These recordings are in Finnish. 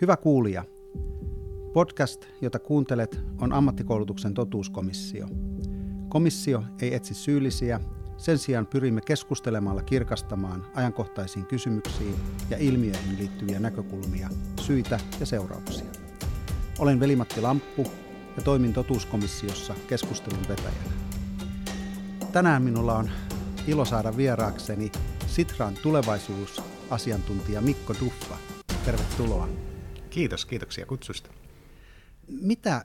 Hyvä kuulija, podcast, jota kuuntelet, on ammattikoulutuksen totuuskomissio. Komissio ei etsi syyllisiä, sen sijaan pyrimme keskustelemalla kirkastamaan ajankohtaisiin kysymyksiin ja ilmiöihin liittyviä näkökulmia, syitä ja seurauksia. Olen Velimatti Lamppu ja toimin totuuskomissiossa keskustelun vetäjänä. Tänään minulla on ilo saada vieraakseni Sitran tulevaisuusasiantuntija Mikko Duffa. Tervetuloa. Kiitos, kiitoksia kutsusta. Mitä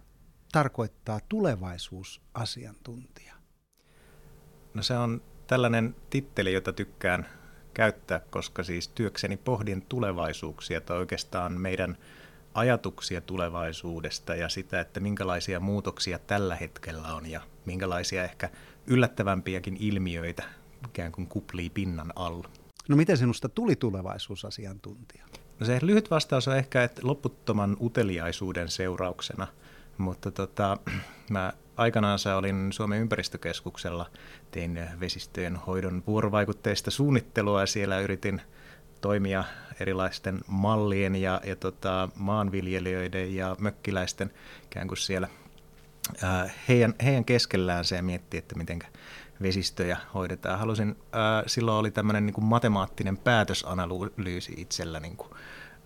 tarkoittaa tulevaisuusasiantuntija? No se on tällainen titteli, jota tykkään käyttää, koska siis työkseni pohdin tulevaisuuksia tai oikeastaan meidän ajatuksia tulevaisuudesta ja sitä, että minkälaisia muutoksia tällä hetkellä on ja minkälaisia ehkä yllättävämpiäkin ilmiöitä ikään kuin kuplii pinnan alla. No miten sinusta tuli tulevaisuusasiantuntija? No se lyhyt vastaus on ehkä, että loputtoman uteliaisuuden seurauksena, mutta tota, mä aikanaan olin Suomen ympäristökeskuksella, tein vesistöjen hoidon vuorovaikutteista suunnittelua ja siellä yritin toimia erilaisten mallien ja, ja tota, maanviljelijöiden ja mökkiläisten ikään kuin siellä ää, heidän, heidän keskellään se ja miettiä, että miten vesistöjä hoidetaan. Halusin, ää, silloin oli tämmöinen niin matemaattinen päätösanalyysi itsellä niin kuin,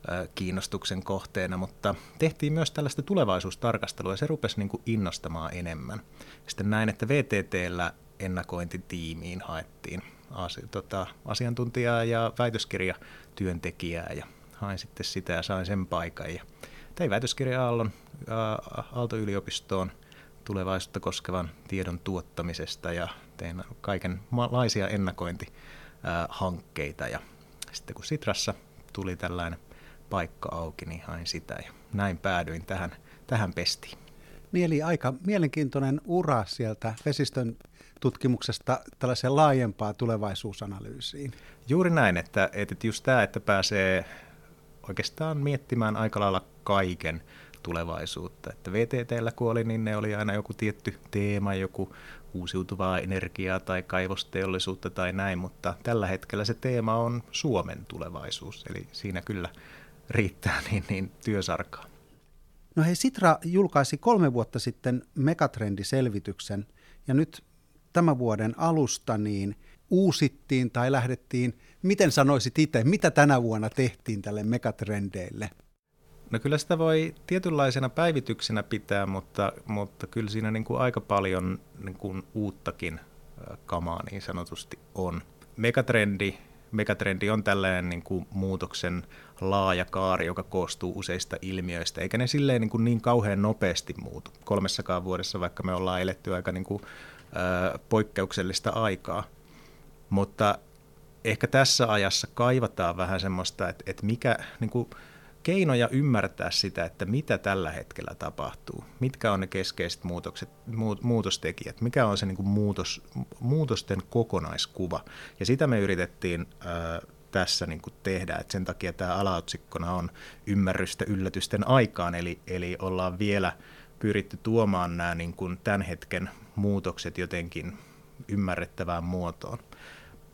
ää, kiinnostuksen kohteena, mutta tehtiin myös tällaista tulevaisuustarkastelua ja se rupesi niin kuin innostamaan enemmän. Sitten näin, että VTTllä ennakointitiimiin haettiin asi, tota, asiantuntijaa ja väitöskirjatyöntekijää ja hain sitten sitä ja sain sen paikan. Ja tein väitöskirja Aallon, Aalto-yliopistoon tulevaisuutta koskevan tiedon tuottamisesta ja tein kaikenlaisia ennakointihankkeita. Ja sitten kun Sitrassa tuli tällainen paikka auki, niin hain sitä ja näin päädyin tähän, tähän pestiin. Niin eli aika mielenkiintoinen ura sieltä vesistön tutkimuksesta tällaiseen laajempaan tulevaisuusanalyysiin. Juuri näin, että, että just tämä, että pääsee oikeastaan miettimään aika lailla kaiken tulevaisuutta. Että VTTllä kun oli, niin ne oli aina joku tietty teema, joku uusiutuvaa energiaa tai kaivosteollisuutta tai näin, mutta tällä hetkellä se teema on Suomen tulevaisuus, eli siinä kyllä riittää niin, niin työsarkaa. No hei, Sitra julkaisi kolme vuotta sitten megatrendiselvityksen, ja nyt tämän vuoden alusta niin uusittiin tai lähdettiin, miten sanoisit itse, mitä tänä vuonna tehtiin tälle megatrendeille? No kyllä sitä voi tietynlaisena päivityksenä pitää, mutta, mutta kyllä siinä niin kuin aika paljon niin kuin uuttakin kamaa niin sanotusti on. Megatrendi, megatrendi on tällainen niin kuin muutoksen laaja kaari, joka koostuu useista ilmiöistä, eikä ne silleen niin, kuin niin kauhean nopeasti muutu. Kolmessakaan vuodessa, vaikka me ollaan eletty aika niin kuin, ä, poikkeuksellista aikaa. Mutta ehkä tässä ajassa kaivataan vähän semmoista, että, että mikä... Niin kuin, keinoja ymmärtää sitä, että mitä tällä hetkellä tapahtuu, mitkä on ne keskeiset muutokset, muutostekijät, mikä on se niin kuin muutos, muutosten kokonaiskuva. Ja sitä me yritettiin ää, tässä niin kuin tehdä, että sen takia tämä alaotsikkona on ymmärrystä yllätysten aikaan, eli, eli ollaan vielä pyritty tuomaan nämä niin kuin tämän hetken muutokset jotenkin ymmärrettävään muotoon.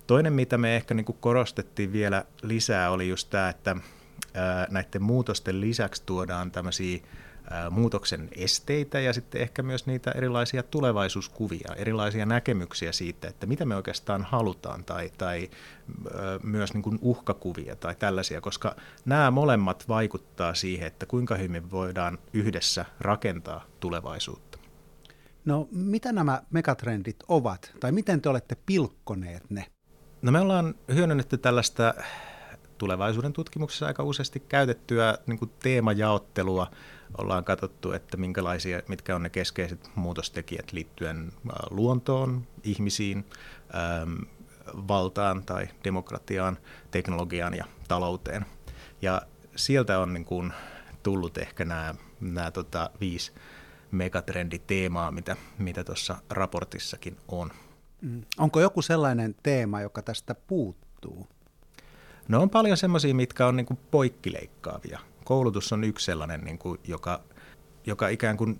Toinen, mitä me ehkä niin kuin korostettiin vielä lisää, oli just tämä, että näiden muutosten lisäksi tuodaan tämmöisiä muutoksen esteitä ja sitten ehkä myös niitä erilaisia tulevaisuuskuvia, erilaisia näkemyksiä siitä, että mitä me oikeastaan halutaan tai, tai myös niin kuin uhkakuvia tai tällaisia, koska nämä molemmat vaikuttaa siihen, että kuinka hyvin voidaan yhdessä rakentaa tulevaisuutta. No mitä nämä megatrendit ovat tai miten te olette pilkkoneet ne? No me ollaan hyödynnetty tällaista tulevaisuuden tutkimuksessa aika useasti käytettyä niin kuin teemajaottelua. Ollaan katsottu, että minkälaisia, mitkä on ne keskeiset muutostekijät liittyen luontoon, ihmisiin, ähm, valtaan tai demokratiaan, teknologiaan ja talouteen. Ja sieltä on niin kuin tullut ehkä nämä, nämä tota, viisi megatrenditeemaa, mitä, mitä tuossa raportissakin on. Mm. Onko joku sellainen teema, joka tästä puuttuu? No on paljon semmoisia, mitkä on niin kuin poikkileikkaavia. Koulutus on yksi sellainen, niin kuin, joka joka ikään kuin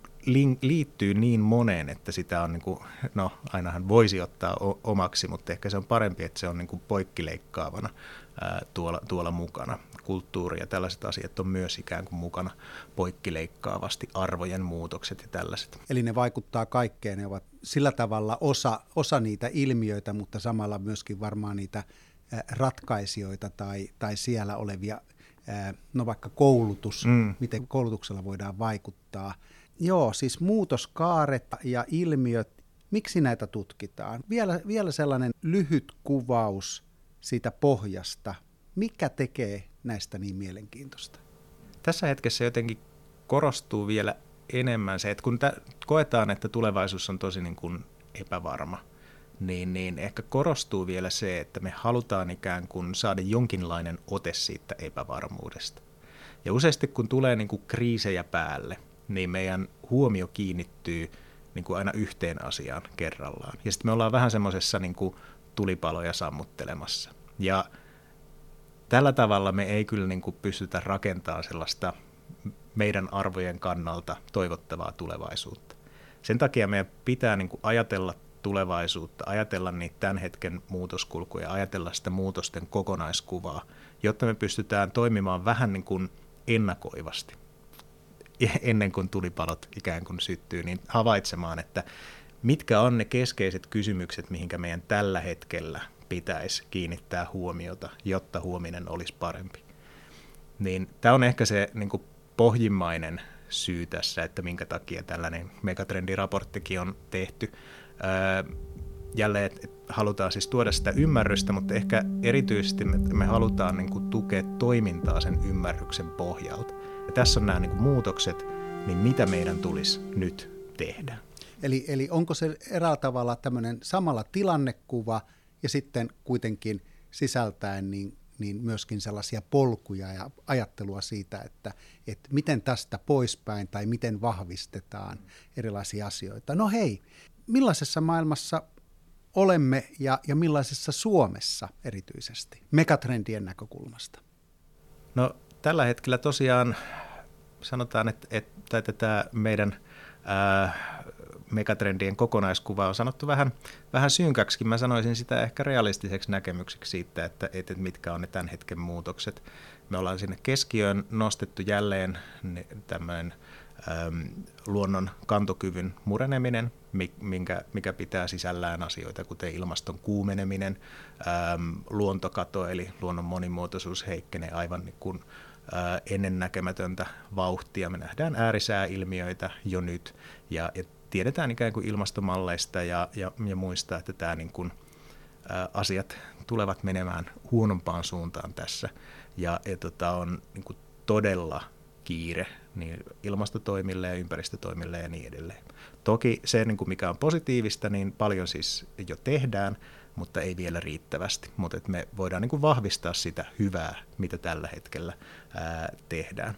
liittyy niin moneen, että sitä on, niin kuin, no ainahan voisi ottaa omaksi, mutta ehkä se on parempi, että se on niin kuin poikkileikkaavana ää, tuolla, tuolla mukana. Kulttuuri ja tällaiset asiat on myös ikään kuin mukana poikkileikkaavasti, arvojen muutokset ja tällaiset. Eli ne vaikuttaa kaikkeen, ne ovat sillä tavalla osa, osa niitä ilmiöitä, mutta samalla myöskin varmaan niitä ratkaisijoita tai, tai siellä olevia, no vaikka koulutus, mm. miten koulutuksella voidaan vaikuttaa. Joo, siis muutoskaaret ja ilmiöt, miksi näitä tutkitaan? Vielä, vielä sellainen lyhyt kuvaus siitä pohjasta. Mikä tekee näistä niin mielenkiintoista? Tässä hetkessä jotenkin korostuu vielä enemmän se, että kun koetaan, että tulevaisuus on tosi niin kuin epävarma – niin, niin ehkä korostuu vielä se, että me halutaan ikään kuin saada jonkinlainen ote siitä epävarmuudesta. Ja useasti kun tulee niin kuin kriisejä päälle, niin meidän huomio kiinnittyy niin kuin aina yhteen asiaan kerrallaan. Ja sitten me ollaan vähän semmoisessa niin tulipaloja sammuttelemassa. Ja tällä tavalla me ei kyllä niin kuin pystytä rakentamaan sellaista meidän arvojen kannalta toivottavaa tulevaisuutta. Sen takia meidän pitää niin kuin ajatella tulevaisuutta, ajatella niitä tämän hetken muutoskulkuja, ajatella sitä muutosten kokonaiskuvaa, jotta me pystytään toimimaan vähän niin kuin ennakoivasti ennen kuin tulipalot ikään kuin syttyy, niin havaitsemaan, että mitkä on ne keskeiset kysymykset, mihinkä meidän tällä hetkellä pitäisi kiinnittää huomiota, jotta huominen olisi parempi. Niin tämä on ehkä se niin kuin pohjimmainen syy tässä, että minkä takia tällainen megatrendiraporttikin on tehty jälleen, että halutaan siis tuoda sitä ymmärrystä, mutta ehkä erityisesti me, me halutaan niin kuin tukea toimintaa sen ymmärryksen pohjalta. Ja tässä on nämä niin kuin muutokset, niin mitä meidän tulisi nyt tehdä? Eli, eli onko se eräällä tavalla tämmöinen samalla tilannekuva ja sitten kuitenkin sisältäen niin, niin myöskin sellaisia polkuja ja ajattelua siitä, että, että miten tästä poispäin tai miten vahvistetaan erilaisia asioita. No hei, millaisessa maailmassa olemme ja, ja millaisessa Suomessa erityisesti megatrendien näkökulmasta? No tällä hetkellä tosiaan sanotaan, että, että, tämä meidän ää, megatrendien kokonaiskuva on sanottu vähän, vähän synkäksikin. Mä sanoisin sitä ehkä realistiseksi näkemykseksi siitä, että, että mitkä on ne tämän hetken muutokset. Me ollaan sinne keskiöön nostettu jälleen tämmöinen äm, luonnon kantokyvyn mureneminen, minkä, mikä pitää sisällään asioita, kuten ilmaston kuumeneminen, äm, luontokato eli luonnon monimuotoisuus heikkenee aivan niin kuin, ää, ennennäkemätöntä vauhtia. Me nähdään äärisääilmiöitä jo nyt ja, ja tiedetään ikään kuin ilmastomalleista ja, ja, ja muista, että tämä niin kuin, ää, asiat tulevat menemään huonompaan suuntaan tässä ja, ja tota, on niin kuin todella kiire niin ilmastotoimille ja ympäristötoimille ja niin edelleen. Toki se, niin kuin mikä on positiivista, niin paljon siis jo tehdään, mutta ei vielä riittävästi. Mutta me voidaan niin kuin vahvistaa sitä hyvää, mitä tällä hetkellä ää, tehdään.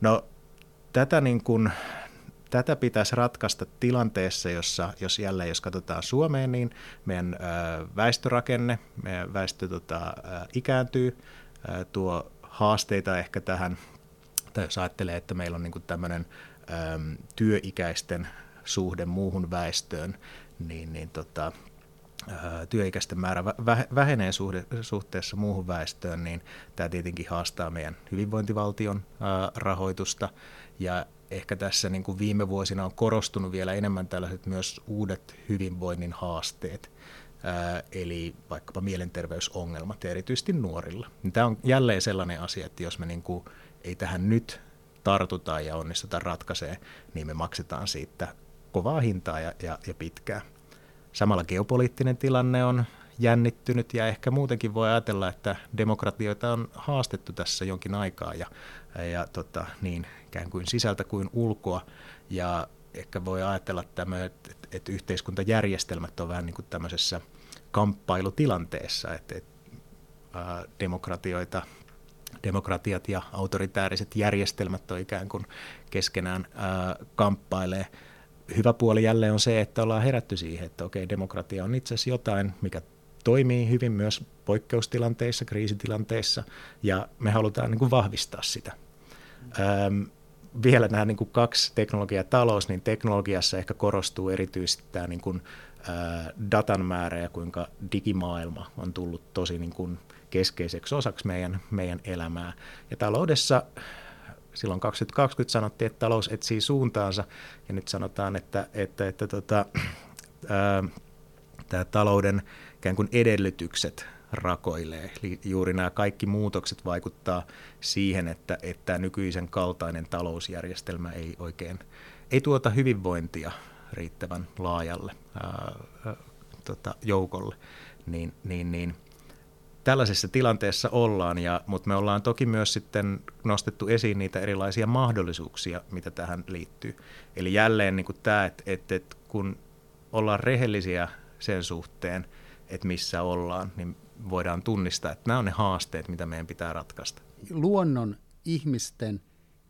No tätä, niin kuin, tätä pitäisi ratkaista tilanteessa, jossa, jos jälleen jos katsotaan Suomeen, niin meidän ää, väestörakenne, meidän väestö tota, ää, ikääntyy, ää, tuo haasteita ehkä tähän tai jos ajattelee, että meillä on niin tämmöinen äm, työikäisten suhde muuhun väestöön, niin, niin tota, työikäisten määrä vähenee suhde, suhteessa muuhun väestöön, niin tämä tietenkin haastaa meidän hyvinvointivaltion rahoitusta. Ja ehkä tässä niin kuin viime vuosina on korostunut vielä enemmän tällaiset myös uudet hyvinvoinnin haasteet, eli vaikkapa mielenterveysongelmat erityisesti nuorilla. Tämä on jälleen sellainen asia, että jos me niin kuin ei tähän nyt tartuta ja onnistuta ratkaisee, niin me maksetaan siitä kovaa hintaa ja, ja, ja pitkää. Samalla geopoliittinen tilanne on jännittynyt ja ehkä muutenkin voi ajatella, että demokratioita on haastettu tässä jonkin aikaa ja, ja tota, niin ikään kuin sisältä kuin ulkoa. Ja ehkä voi ajatella, tämä, että, että, yhteiskuntajärjestelmät on vähän niin kuin tämmöisessä kamppailutilanteessa, että, että demokratioita demokratiat ja autoritääriset järjestelmät on ikään kuin keskenään ää, kamppailee. Hyvä puoli jälleen on se, että ollaan herätty siihen, että okei, demokratia on itse asiassa jotain, mikä toimii hyvin myös poikkeustilanteissa, kriisitilanteissa, ja me halutaan niin kuin vahvistaa sitä. Ähm, vielä nämä niin kuin kaksi teknologia ja talous, niin teknologiassa ehkä korostuu erityisesti tämä niin kuin, ää, datan määrä ja kuinka digimaailma on tullut tosi niin kuin keskeiseksi osaksi meidän, meidän elämää. Ja taloudessa silloin 2020 sanottiin, että talous etsii suuntaansa, ja nyt sanotaan, että, että, että tota, ää, tämä talouden ikään kuin edellytykset rakoilee. Eli juuri nämä kaikki muutokset vaikuttaa siihen, että, että nykyisen kaltainen talousjärjestelmä ei oikein ei tuota hyvinvointia riittävän laajalle ää, tota, joukolle. Niin, niin, niin, tällaisessa tilanteessa ollaan, ja, mutta me ollaan toki myös sitten nostettu esiin niitä erilaisia mahdollisuuksia, mitä tähän liittyy. Eli jälleen niin kuin tämä, että, että, että kun ollaan rehellisiä sen suhteen, että missä ollaan, niin voidaan tunnistaa, että nämä on ne haasteet, mitä meidän pitää ratkaista. Luonnon, ihmisten,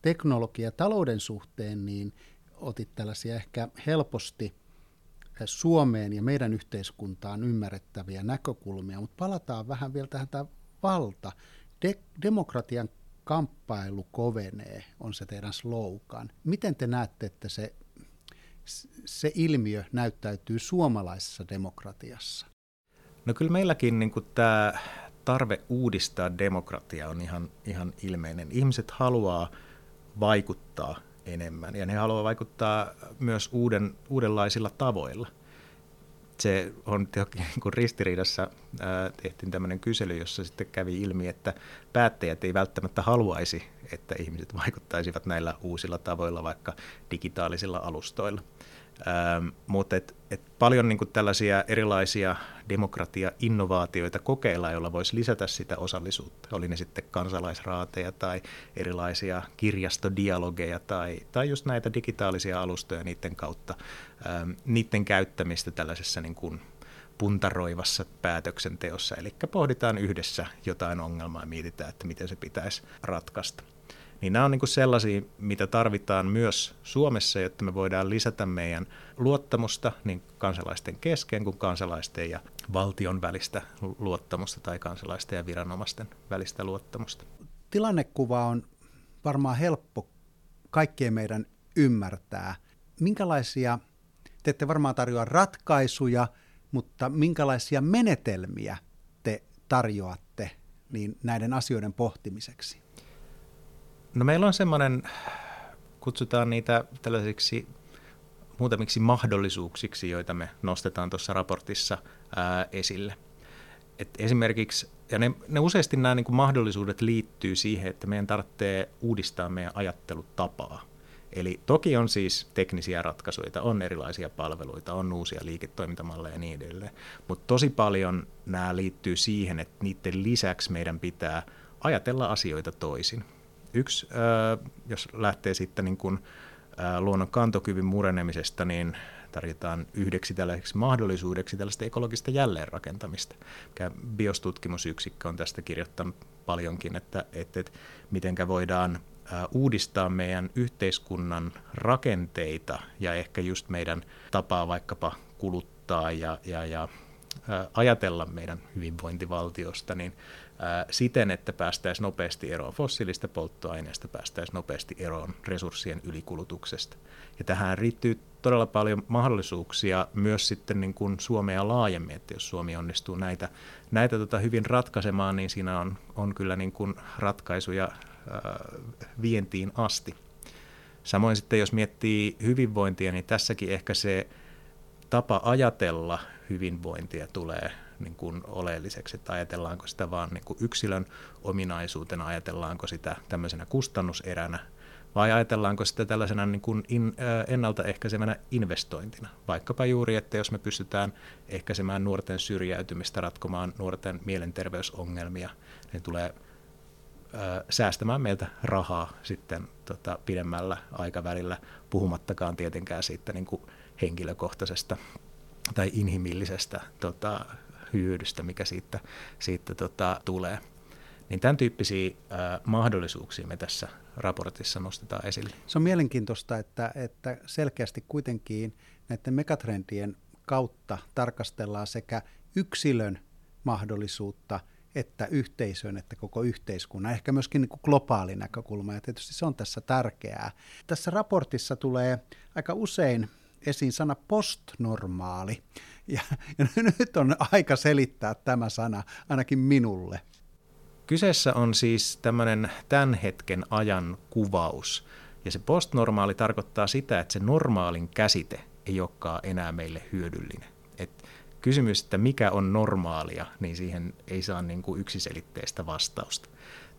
teknologia talouden suhteen, niin otit tällaisia ehkä helposti Suomeen ja meidän yhteiskuntaan ymmärrettäviä näkökulmia, mutta palataan vähän vielä tähän tämä valta. De- demokratian kamppailu kovenee, on se teidän slogan. Miten te näette, että se, se ilmiö näyttäytyy suomalaisessa demokratiassa? No kyllä meilläkin niin tämä tarve uudistaa demokratia on ihan, ihan ilmeinen. Ihmiset haluaa vaikuttaa enemmän ja ne haluaa vaikuttaa myös uuden, uudenlaisilla tavoilla. Se on niin ristiriidassa, tehtiin tämmöinen kysely, jossa sitten kävi ilmi, että päättäjät ei välttämättä haluaisi, että ihmiset vaikuttaisivat näillä uusilla tavoilla, vaikka digitaalisilla alustoilla. Ähm, mutta et, et paljon niin kuin tällaisia erilaisia demokratia-innovaatioita kokeillaan, joilla voisi lisätä sitä osallisuutta. Oli ne sitten kansalaisraateja tai erilaisia kirjastodialogeja tai, tai just näitä digitaalisia alustoja niiden kautta, ähm, niiden käyttämistä tällaisessa niin kuin puntaroivassa päätöksenteossa. Eli pohditaan yhdessä jotain ongelmaa ja mietitään, että miten se pitäisi ratkaista. Niin nämä on niin kuin sellaisia, mitä tarvitaan myös Suomessa, jotta me voidaan lisätä meidän luottamusta niin kansalaisten kesken kuin kansalaisten ja valtion välistä luottamusta tai kansalaisten ja viranomaisten välistä luottamusta. Tilannekuva on varmaan helppo kaikkien meidän ymmärtää. Minkälaisia, te ette varmaan tarjoa ratkaisuja, mutta minkälaisia menetelmiä te tarjoatte niin näiden asioiden pohtimiseksi? No meillä on semmoinen, kutsutaan niitä tällaisiksi muutamiksi mahdollisuuksiksi, joita me nostetaan tuossa raportissa ää, esille. Et esimerkiksi, ja ne, ne useasti nämä niin mahdollisuudet liittyy siihen, että meidän tarvitsee uudistaa meidän ajattelutapaa. Eli toki on siis teknisiä ratkaisuja, on erilaisia palveluita, on uusia liiketoimintamalleja ja niin edelleen, mutta tosi paljon nämä liittyy siihen, että niiden lisäksi meidän pitää ajatella asioita toisin. Yksi, jos lähtee sitten niin kuin luonnon kantokyvyn murenemisesta, niin tarjotaan yhdeksi tällaiseksi mahdollisuudeksi tällaista ekologista jälleenrakentamista. Biostutkimusyksikkö on tästä kirjoittanut paljonkin, että, että, että mitenkä voidaan uudistaa meidän yhteiskunnan rakenteita ja ehkä just meidän tapaa vaikkapa kuluttaa ja, ja, ja ajatella meidän hyvinvointivaltiosta, niin siten, että päästäisiin nopeasti eroon fossiilista polttoaineista, päästäisiin nopeasti eroon resurssien ylikulutuksesta. Ja tähän riittyy todella paljon mahdollisuuksia myös sitten niin kuin Suomea laajemmin, että jos Suomi onnistuu näitä, näitä tota hyvin ratkaisemaan, niin siinä on, on kyllä niin kuin ratkaisuja ää, vientiin asti. Samoin sitten jos miettii hyvinvointia, niin tässäkin ehkä se tapa ajatella hyvinvointia tulee niin kuin oleelliseksi, että ajatellaanko sitä vaan niin kuin yksilön ominaisuutena, ajatellaanko sitä tämmöisenä kustannuseränä, vai ajatellaanko sitä tällaisena niin kuin in, ennaltaehkäisevänä investointina. Vaikkapa juuri, että jos me pystytään ehkäisemään nuorten syrjäytymistä, ratkomaan nuorten mielenterveysongelmia, niin tulee äh, säästämään meiltä rahaa sitten tota, pidemmällä aikavälillä, puhumattakaan tietenkään siitä niin kuin henkilökohtaisesta tai inhimillisestä tota, hyödystä, mikä siitä, siitä tota, tulee. Niin tämän tyyppisiä ää, mahdollisuuksia me tässä raportissa nostetaan esille. Se on mielenkiintoista, että, että selkeästi kuitenkin näiden megatrendien kautta tarkastellaan sekä yksilön mahdollisuutta että yhteisön, että koko yhteiskunnan, ehkä myöskin niin kuin globaali näkökulma, ja tietysti se on tässä tärkeää. Tässä raportissa tulee aika usein esiin sana postnormaali, ja, ja nyt on aika selittää tämä sana ainakin minulle. Kyseessä on siis tämmöinen tämän hetken ajan kuvaus, ja se postnormaali tarkoittaa sitä, että se normaalin käsite ei olekaan enää meille hyödyllinen. Et kysymys, että mikä on normaalia, niin siihen ei saa niin kuin yksiselitteistä vastausta.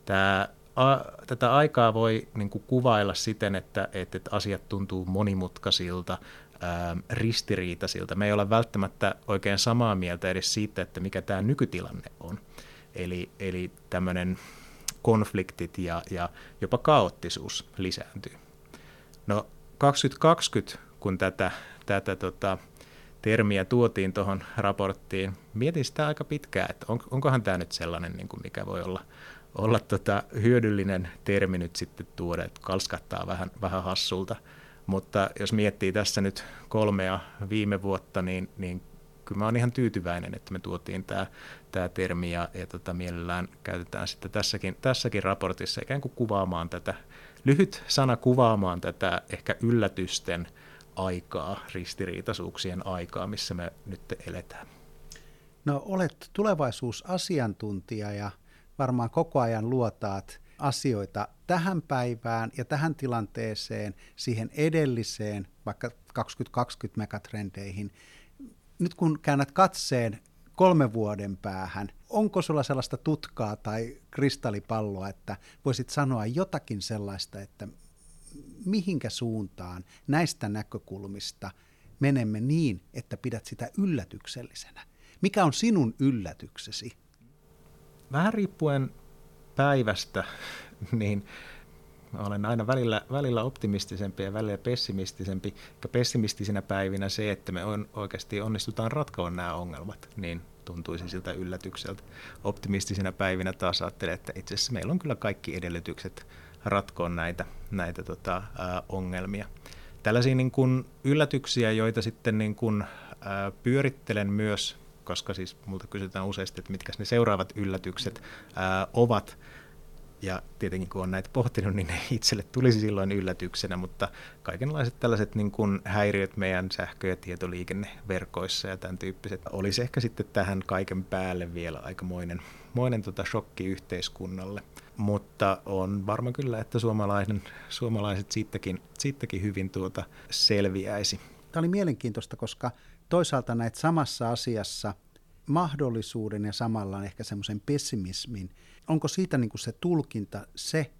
Tämä, a, tätä aikaa voi niin kuin kuvailla siten, että, että asiat tuntuu monimutkaisilta, ristiriitaisilta. Me ei ole välttämättä oikein samaa mieltä edes siitä, että mikä tämä nykytilanne on. Eli, eli tämmöinen konfliktit ja, ja jopa kaoottisuus lisääntyy. No 2020, kun tätä, tätä tota, termiä tuotiin tuohon raporttiin, mietin sitä aika pitkään, että on, onkohan tämä nyt sellainen, niin kuin mikä voi olla, olla tota hyödyllinen termi nyt sitten tuoda, että kalskattaa vähän, vähän hassulta. Mutta jos miettii tässä nyt kolmea viime vuotta, niin, niin kyllä mä oon ihan tyytyväinen, että me tuotiin tämä, tämä termi ja, ja tota, mielellään käytetään sitten tässäkin, tässäkin raportissa ikään kuin kuvaamaan tätä, lyhyt sana kuvaamaan tätä ehkä yllätysten aikaa, ristiriitaisuuksien aikaa, missä me nyt eletään. No olet tulevaisuusasiantuntija ja varmaan koko ajan luotaat asioita tähän päivään ja tähän tilanteeseen, siihen edelliseen, vaikka 2020 megatrendeihin. Nyt kun käännät katseen kolmen vuoden päähän, onko sulla sellaista tutkaa tai kristallipalloa, että voisit sanoa jotakin sellaista, että mihinkä suuntaan näistä näkökulmista menemme niin, että pidät sitä yllätyksellisenä? Mikä on sinun yllätyksesi? Vähän riippuen päivästä, niin olen aina välillä, välillä optimistisempi ja välillä pessimistisempi. Ja pessimistisinä päivinä se, että me on, oikeasti onnistutaan ratkoa nämä ongelmat, niin tuntuisi siltä yllätykseltä. Optimistisina päivinä taas ajattelen, että itse asiassa meillä on kyllä kaikki edellytykset ratkoa näitä, näitä tota, ää, ongelmia. Tällaisia niin kuin yllätyksiä, joita sitten niin kuin, ää, pyörittelen myös, koska siis multa kysytään useasti, että mitkä ne seuraavat yllätykset ää, ovat, ja tietenkin kun on näitä pohtinut, niin ne itselle tulisi silloin yllätyksenä, mutta kaikenlaiset tällaiset niin kuin häiriöt meidän sähkö- ja tietoliikenneverkoissa ja tämän tyyppiset olisi ehkä sitten tähän kaiken päälle vielä aikamoinen moinen tota shokki yhteiskunnalle. Mutta on varma kyllä, että suomalainen, suomalaiset siitäkin, siitäkin hyvin tuota selviäisi. Tämä oli mielenkiintoista, koska toisaalta näitä samassa asiassa mahdollisuuden ja samalla ehkä semmoisen pessimismin – onko siitä niin kuin se tulkinta se,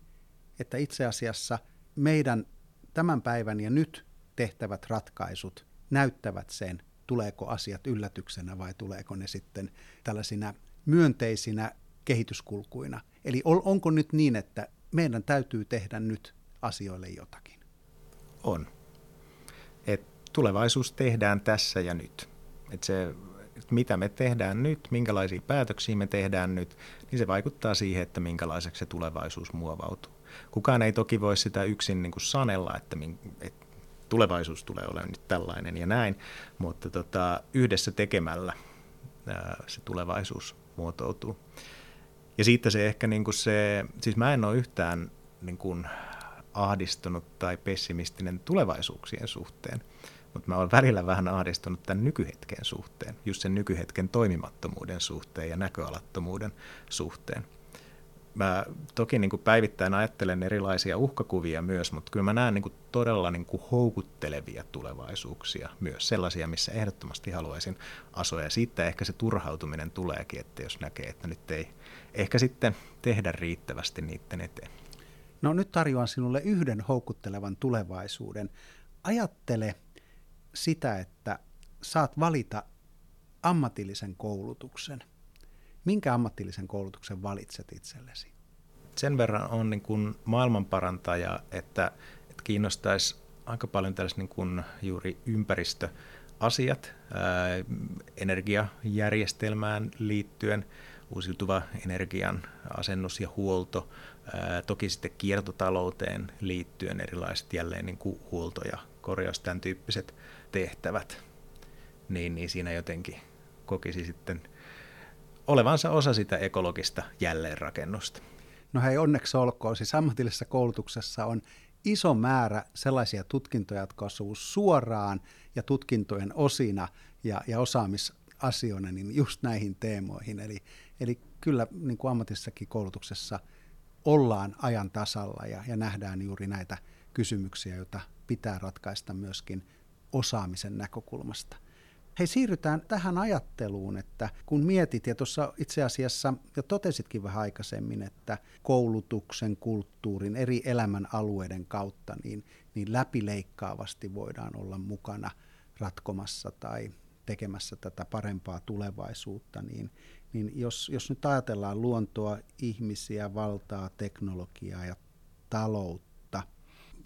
että itse asiassa meidän tämän päivän ja nyt tehtävät ratkaisut näyttävät sen, tuleeko asiat yllätyksenä vai tuleeko ne sitten tällaisina myönteisinä kehityskulkuina. Eli onko nyt niin, että meidän täytyy tehdä nyt asioille jotakin? On. Tulevaisuus tehdään tässä ja nyt. Et se että mitä me tehdään nyt, minkälaisia päätöksiä me tehdään nyt, niin se vaikuttaa siihen, että minkälaiseksi se tulevaisuus muovautuu. Kukaan ei toki voi sitä yksin niin kuin sanella, että, että tulevaisuus tulee olemaan nyt tällainen ja näin, mutta tota, yhdessä tekemällä ää, se tulevaisuus muotoutuu. Ja siitä se ehkä niin kuin se, siis mä en ole yhtään niin kuin ahdistunut tai pessimistinen tulevaisuuksien suhteen mutta mä olen välillä vähän ahdistunut tämän nykyhetken suhteen, just sen nykyhetken toimimattomuuden suhteen ja näköalattomuuden suhteen. Mä toki niin kuin päivittäin ajattelen erilaisia uhkakuvia myös, mutta kyllä mä näen niin kuin todella niin kuin houkuttelevia tulevaisuuksia myös, sellaisia, missä ehdottomasti haluaisin asua. Ja siitä ehkä se turhautuminen tuleekin, että jos näkee, että nyt ei ehkä sitten tehdä riittävästi niiden eteen. No nyt tarjoan sinulle yhden houkuttelevan tulevaisuuden. Ajattele sitä, että saat valita ammatillisen koulutuksen. Minkä ammatillisen koulutuksen valitset itsellesi? Sen verran on niin kuin maailmanparantaja, että, että kiinnostaisi aika paljon tällaiset niin kuin juuri ympäristöasiat ää, energiajärjestelmään liittyen, uusiutuva energian asennus ja huolto, ää, toki sitten kiertotalouteen liittyen erilaiset jälleen niin kuin huolto- ja korjaus, tämän tyyppiset tehtävät, niin, niin siinä jotenkin kokisi sitten olevansa osa sitä ekologista jälleenrakennusta. No hei, onneksi olkoon. Siis ammatillisessa koulutuksessa on iso määrä sellaisia tutkintoja, jotka osuu suoraan ja tutkintojen osina ja, ja osaamisasioina niin just näihin teemoihin. Eli, eli kyllä niin kuin ammatissakin koulutuksessa ollaan ajan tasalla ja, ja nähdään juuri näitä kysymyksiä, joita pitää ratkaista myöskin osaamisen näkökulmasta. Hei, siirrytään tähän ajatteluun, että kun mietit, ja tuossa itse asiassa jo totesitkin vähän aikaisemmin, että koulutuksen, kulttuurin, eri elämän alueiden kautta, niin, niin läpileikkaavasti voidaan olla mukana ratkomassa tai tekemässä tätä parempaa tulevaisuutta, niin, niin jos, jos nyt ajatellaan luontoa, ihmisiä, valtaa, teknologiaa ja taloutta,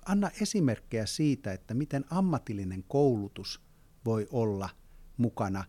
anna esimerkkejä siitä, että miten ammatillinen koulutus voi olla – mukana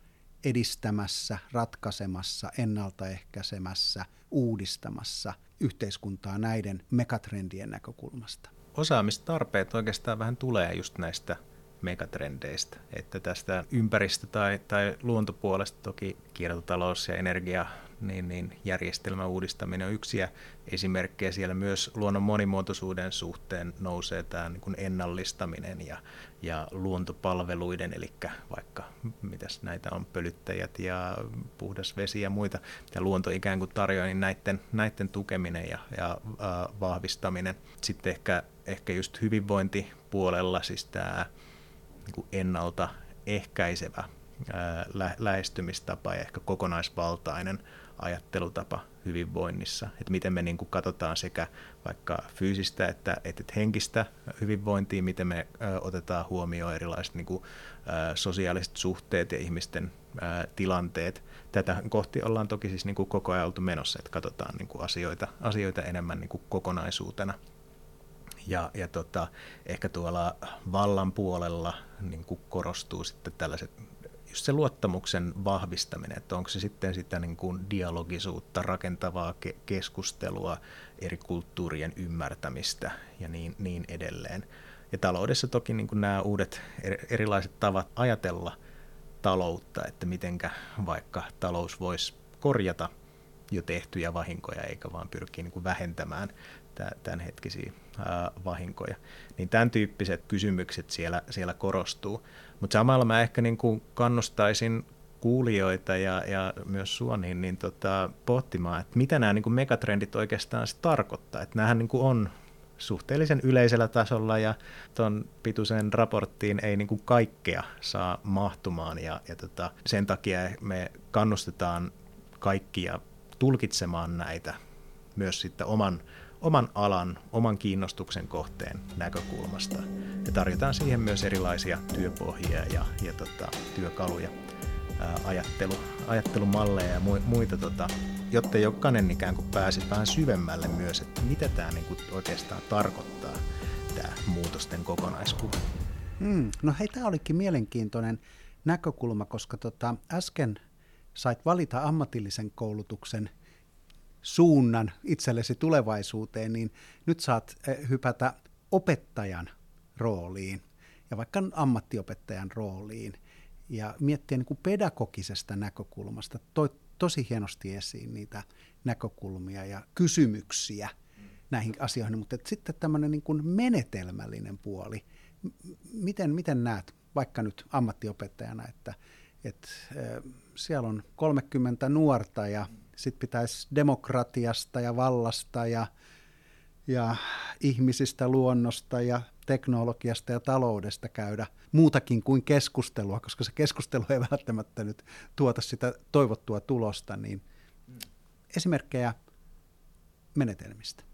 edistämässä, ratkaisemassa, ennaltaehkäisemässä, uudistamassa yhteiskuntaa näiden megatrendien näkökulmasta. Osaamistarpeet oikeastaan vähän tulee just näistä megatrendeistä, että tästä ympäristö- tai, tai luontopuolesta toki kiertotalous ja energia niin, niin järjestelmän uudistaminen on yksi ja esimerkkejä siellä myös luonnon monimuotoisuuden suhteen nousee tämä niin kuin ennallistaminen ja, ja luontopalveluiden, eli vaikka mitäs näitä on, pölyttäjät ja puhdas vesi ja muita, ja luonto ikään kuin tarjoaa, niin näiden, näiden tukeminen ja, ja äh, vahvistaminen. Sitten ehkä, ehkä just hyvinvointipuolella siis tämä niin kuin ennaltaehkäisevä lähestymistapa ja ehkä kokonaisvaltainen ajattelutapa hyvinvoinnissa, että miten me niin kuin katsotaan sekä vaikka fyysistä että, että henkistä hyvinvointia, miten me otetaan huomioon erilaiset niin kuin, sosiaaliset suhteet ja ihmisten tilanteet. Tätä kohti ollaan toki siis niin kuin koko ajan oltu menossa, että katsotaan niin kuin asioita, asioita enemmän niin kuin kokonaisuutena. Ja, ja tota, ehkä tuolla vallan puolella niin kuin korostuu sitten tällaiset just se luottamuksen vahvistaminen, että onko se sitten sitä niin kuin dialogisuutta, rakentavaa ke- keskustelua, eri kulttuurien ymmärtämistä ja niin, niin edelleen. Ja taloudessa toki niin kuin nämä uudet erilaiset tavat ajatella taloutta, että mitenkä vaikka talous voisi korjata jo tehtyjä vahinkoja, eikä vaan pyrkiä niin kuin vähentämään tämänhetkisiä vahinkoja. Niin tämän tyyppiset kysymykset siellä, siellä korostuu. Mutta samalla mä ehkä niin kuin kannustaisin kuulijoita ja, ja myös sua niin, niin tota, pohtimaan, että mitä nämä niin kuin megatrendit oikeastaan sit tarkoittaa. Että nämähän niin kuin on suhteellisen yleisellä tasolla ja tuon pituisen raporttiin ei niin kuin kaikkea saa mahtumaan ja, ja tota, sen takia me kannustetaan kaikkia tulkitsemaan näitä myös sitten oman oman alan, oman kiinnostuksen kohteen näkökulmasta. Ja tarjotaan siihen myös erilaisia työpohjia ja, ja tota, työkaluja, ää, ajattelu, ajattelumalleja ja muita, tota, jotta jokainen ikään kuin pääsisi vähän syvemmälle myös, että mitä tämä niin oikeastaan tarkoittaa, tämä muutosten kokonaiskuva. Hmm, no hei, tämä olikin mielenkiintoinen näkökulma, koska tota, äsken sait valita ammatillisen koulutuksen – suunnan itsellesi tulevaisuuteen, niin nyt saat eh, hypätä opettajan rooliin ja vaikka ammattiopettajan rooliin ja miettiä niin kuin pedagogisesta näkökulmasta. Toi tosi hienosti esiin niitä näkökulmia ja kysymyksiä näihin asioihin, mutta sitten tämmöinen niin kuin menetelmällinen puoli. Miten, miten näet vaikka nyt ammattiopettajana, että, että siellä on 30 nuorta ja sitten pitäisi demokratiasta ja vallasta ja, ja ihmisistä, luonnosta ja teknologiasta ja taloudesta käydä muutakin kuin keskustelua, koska se keskustelu ei välttämättä nyt tuota sitä toivottua tulosta, niin esimerkkejä menetelmistä.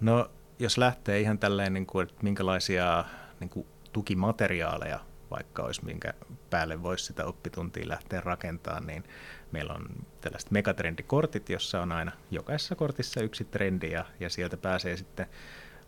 No jos lähtee ihan tälleen, niin kuin, että minkälaisia niin kuin tukimateriaaleja vaikka olisi, minkä päälle voisi sitä oppituntia lähteä rakentamaan, niin meillä on tällaiset megatrendikortit, jossa on aina jokaisessa kortissa yksi trendi ja, ja sieltä pääsee sitten,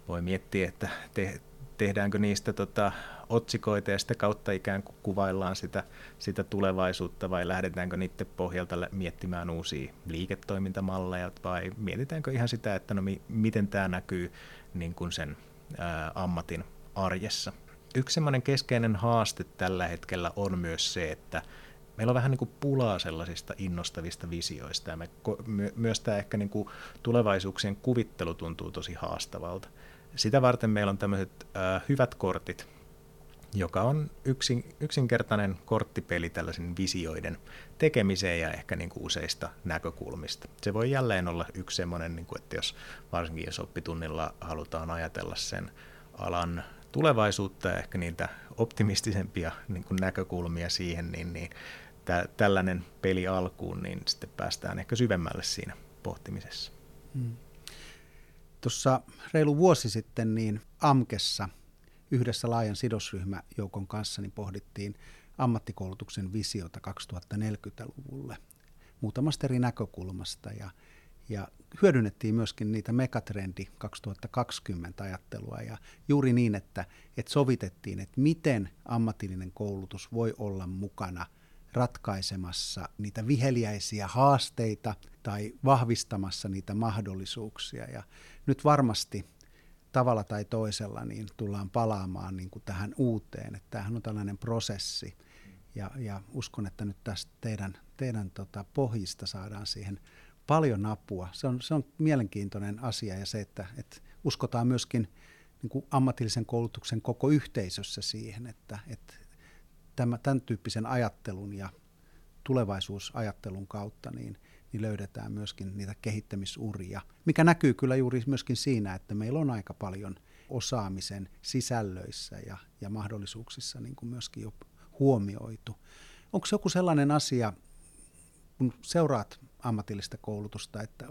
voi miettiä, että te, tehdäänkö niistä tota, otsikoita ja sitä kautta ikään kuin kuvaillaan sitä, sitä tulevaisuutta vai lähdetäänkö niiden pohjalta miettimään uusia liiketoimintamalleja vai mietitäänkö ihan sitä, että no mi, miten tämä näkyy niin kuin sen ää, ammatin arjessa. Yksi semmoinen keskeinen haaste tällä hetkellä on myös se, että meillä on vähän niin kuin pulaa sellaisista innostavista visioista ja me, my, myös tämä ehkä niin kuin tulevaisuuksien kuvittelu tuntuu tosi haastavalta. Sitä varten meillä on tämmöiset äh, hyvät kortit, joka on yksin, yksinkertainen korttipeli tällaisen visioiden tekemiseen ja ehkä niin kuin useista näkökulmista. Se voi jälleen olla yksi semmoinen, niin kuin, että jos varsinkin jos oppitunnilla halutaan ajatella sen alan tulevaisuutta ja ehkä niitä optimistisempia niin kuin näkökulmia siihen, niin, niin tä, tällainen peli alkuun, niin sitten päästään ehkä syvemmälle siinä pohtimisessa. Hmm. Tuossa reilu vuosi sitten niin AMKessa yhdessä laajan sidosryhmäjoukon kanssa niin pohdittiin ammattikoulutuksen visiota 2040-luvulle muutamasta eri näkökulmasta ja, ja hyödynnettiin myöskin niitä megatrendi 2020 ajattelua ja juuri niin, että, että sovitettiin, että miten ammatillinen koulutus voi olla mukana ratkaisemassa niitä viheliäisiä haasteita tai vahvistamassa niitä mahdollisuuksia. Ja nyt varmasti tavalla tai toisella niin tullaan palaamaan niin kuin tähän uuteen, että tämähän on tällainen prosessi. Ja, ja uskon, että nyt tästä teidän, teidän tota pohjista saadaan siihen paljon apua. Se on, se on mielenkiintoinen asia ja se, että, että uskotaan myöskin niin kuin ammatillisen koulutuksen koko yhteisössä siihen, että, että tämä, tämän tyyppisen ajattelun ja tulevaisuusajattelun kautta niin, niin löydetään myöskin niitä kehittämisuria, mikä näkyy kyllä juuri myöskin siinä, että meillä on aika paljon osaamisen sisällöissä ja, ja mahdollisuuksissa niin kuin myöskin jo huomioitu. Onko se joku sellainen asia, kun seuraat ammatillista koulutusta, että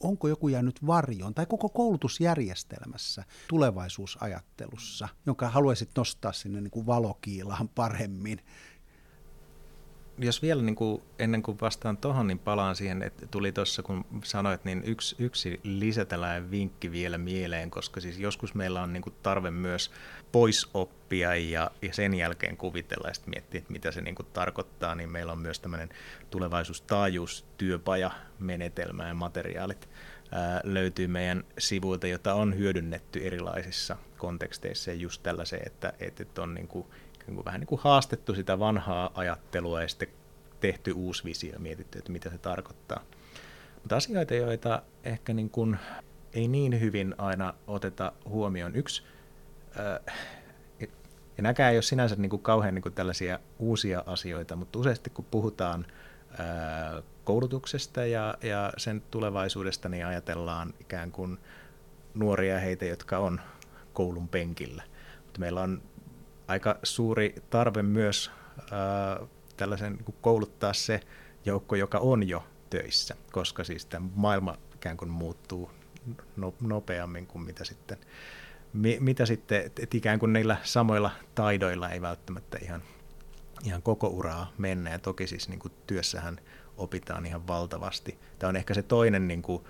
onko joku jäänyt varjoon tai koko koulutusjärjestelmässä tulevaisuusajattelussa, jonka haluaisit nostaa sinne niin kuin valokiilaan paremmin? Jos vielä niin kuin, ennen kuin vastaan tuohon, niin palaan siihen, että tuli tuossa, kun sanoit, niin yksi, yksi lisätäläinen vinkki vielä mieleen, koska siis joskus meillä on niin kuin tarve myös pois oppia ja, ja sen jälkeen kuvitella ja sitten miettiä, että mitä se niin kuin tarkoittaa, niin meillä on myös tämmöinen tulevaisuustaajuustyöpajamenetelmä ja materiaalit ää, löytyy meidän sivuilta, jota on hyödynnetty erilaisissa konteksteissa ja just tällaiseen, että, että on niin kuin vähän niin kuin haastettu sitä vanhaa ajattelua ja sitten tehty uusi visio ja mietitty, että mitä se tarkoittaa. Mutta asioita, joita ehkä niin kuin ei niin hyvin aina oteta huomioon. Yksi, äh, ja näkään ei ole sinänsä niin kuin kauhean niin kuin tällaisia uusia asioita, mutta useasti kun puhutaan äh, koulutuksesta ja, ja sen tulevaisuudesta, niin ajatellaan ikään kuin nuoria heitä, jotka on koulun penkillä. Mutta meillä on aika suuri tarve myös ää, tällaisen niin kouluttaa se joukko, joka on jo töissä, koska siis tämä maailma ikään kuin muuttuu no, nopeammin kuin mitä sitten, mi, mitä sitten, että ikään kuin niillä samoilla taidoilla ei välttämättä ihan, ihan koko uraa mennä, ja toki siis niin kuin työssähän opitaan ihan valtavasti. Tämä on ehkä se toinen niin kuin,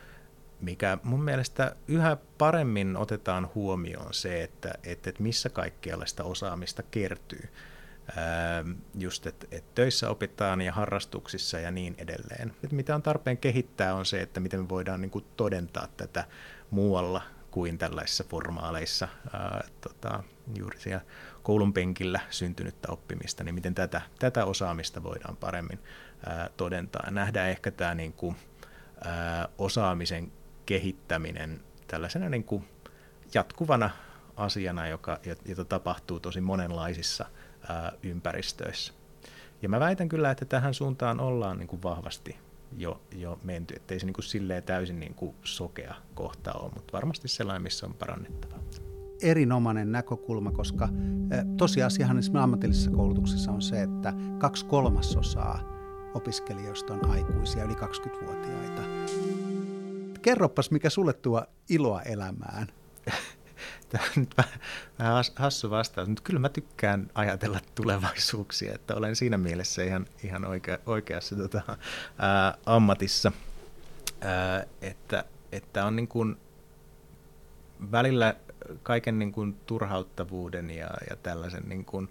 mikä mun mielestä yhä paremmin otetaan huomioon se, että, että, että missä kaikkialla sitä osaamista kertyy. Ää, just, että, että töissä opitaan ja harrastuksissa ja niin edelleen. Et mitä on tarpeen kehittää on se, että miten me voidaan niin kuin, todentaa tätä muualla kuin tällaisissa formaaleissa ää, tota, juuri siellä koulun penkillä syntynyttä oppimista, niin miten tätä, tätä osaamista voidaan paremmin ää, todentaa. Ja nähdään ehkä tämä niin kuin, ää, osaamisen kehittäminen tällaisena niin kuin jatkuvana asiana, joka, jota tapahtuu tosi monenlaisissa ää, ympäristöissä. Ja mä väitän kyllä, että tähän suuntaan ollaan niin kuin vahvasti jo, jo menty, ettei se niin kuin silleen täysin niin kuin sokea kohta ole, mutta varmasti sellainen, missä on parannettavaa. Erinomainen näkökulma, koska tosiasiahan esimerkiksi ammatillisessa koulutuksessa on se, että kaksi kolmasosaa opiskelijoista on aikuisia, yli 20-vuotiaita kerropas, mikä sulle tuo iloa elämään. Tämä on nyt vähän, hassu vastaus, mutta kyllä mä tykkään ajatella tulevaisuuksia, että olen siinä mielessä ihan, ihan oikea, oikeassa tota, ää, ammatissa, ää, että, että on niin kuin välillä kaiken niin kuin turhauttavuuden ja, ja tällaisen niin kuin,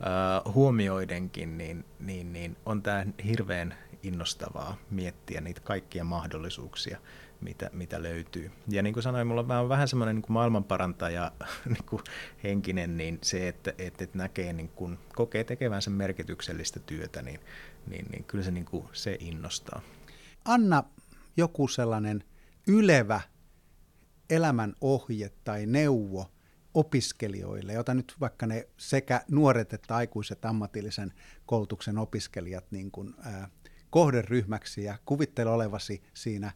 ää, huomioidenkin, niin, niin, niin on tämä hirveän innostavaa miettiä niitä kaikkia mahdollisuuksia, mitä, mitä löytyy. Ja niin kuin sanoin, mulla on vähän semmoinen niin maailmanparantaja niin kuin henkinen, niin se, että, että, että näkee, niin kuin, kokee tekevänsä merkityksellistä työtä, niin, niin, niin kyllä se, niin kuin, se innostaa. Anna joku sellainen ylevä elämän ohje tai neuvo opiskelijoille, jota nyt vaikka ne sekä nuoret että aikuiset ammatillisen koulutuksen opiskelijat niin kuin, ää, kohderyhmäksi ja kuvittele olevasi siinä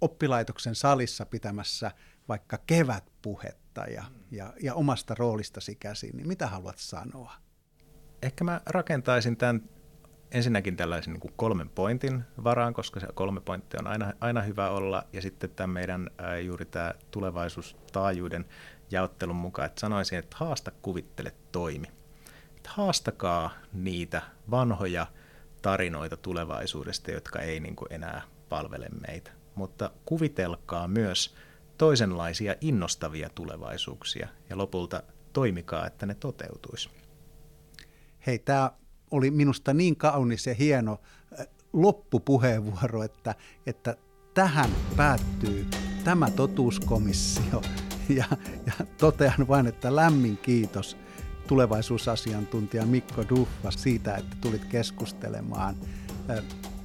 oppilaitoksen salissa pitämässä vaikka kevätpuhetta ja, ja, ja omasta roolistasi käsin, niin mitä haluat sanoa? Ehkä mä rakentaisin tämän ensinnäkin tällaisen niin kuin kolmen pointin varaan, koska se kolme pointtia on aina, aina hyvä olla, ja sitten tämän meidän ää, juuri tämä tulevaisuustaajuuden jaottelun mukaan, että sanoisin, että haasta, kuvittele, toimi. Että haastakaa niitä vanhoja tarinoita tulevaisuudesta, jotka ei niin kuin enää palvele meitä, mutta kuvitelkaa myös toisenlaisia innostavia tulevaisuuksia, ja lopulta toimikaa, että ne toteutuisi. Hei, tämä oli minusta niin kaunis ja hieno äh, loppupuheenvuoro, että, että tähän päättyy tämä totuuskomissio. Ja, ja totean vain, että lämmin kiitos tulevaisuusasiantuntija Mikko Duffa siitä, että tulit keskustelemaan.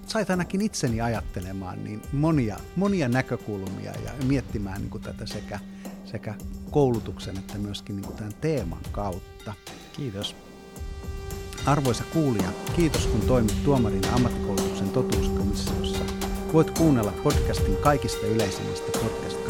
Sait ainakin itseni ajattelemaan niin monia, monia näkökulmia ja miettimään niin kuin tätä sekä, sekä koulutuksen että myöskin niin kuin tämän teeman kautta. Kiitos. Arvoisa kuulija, kiitos kun toimit tuomarina ammattikoulutuksen totuuskomissiossa. Voit kuunnella podcastin kaikista yleisimmistä podcast-kanavista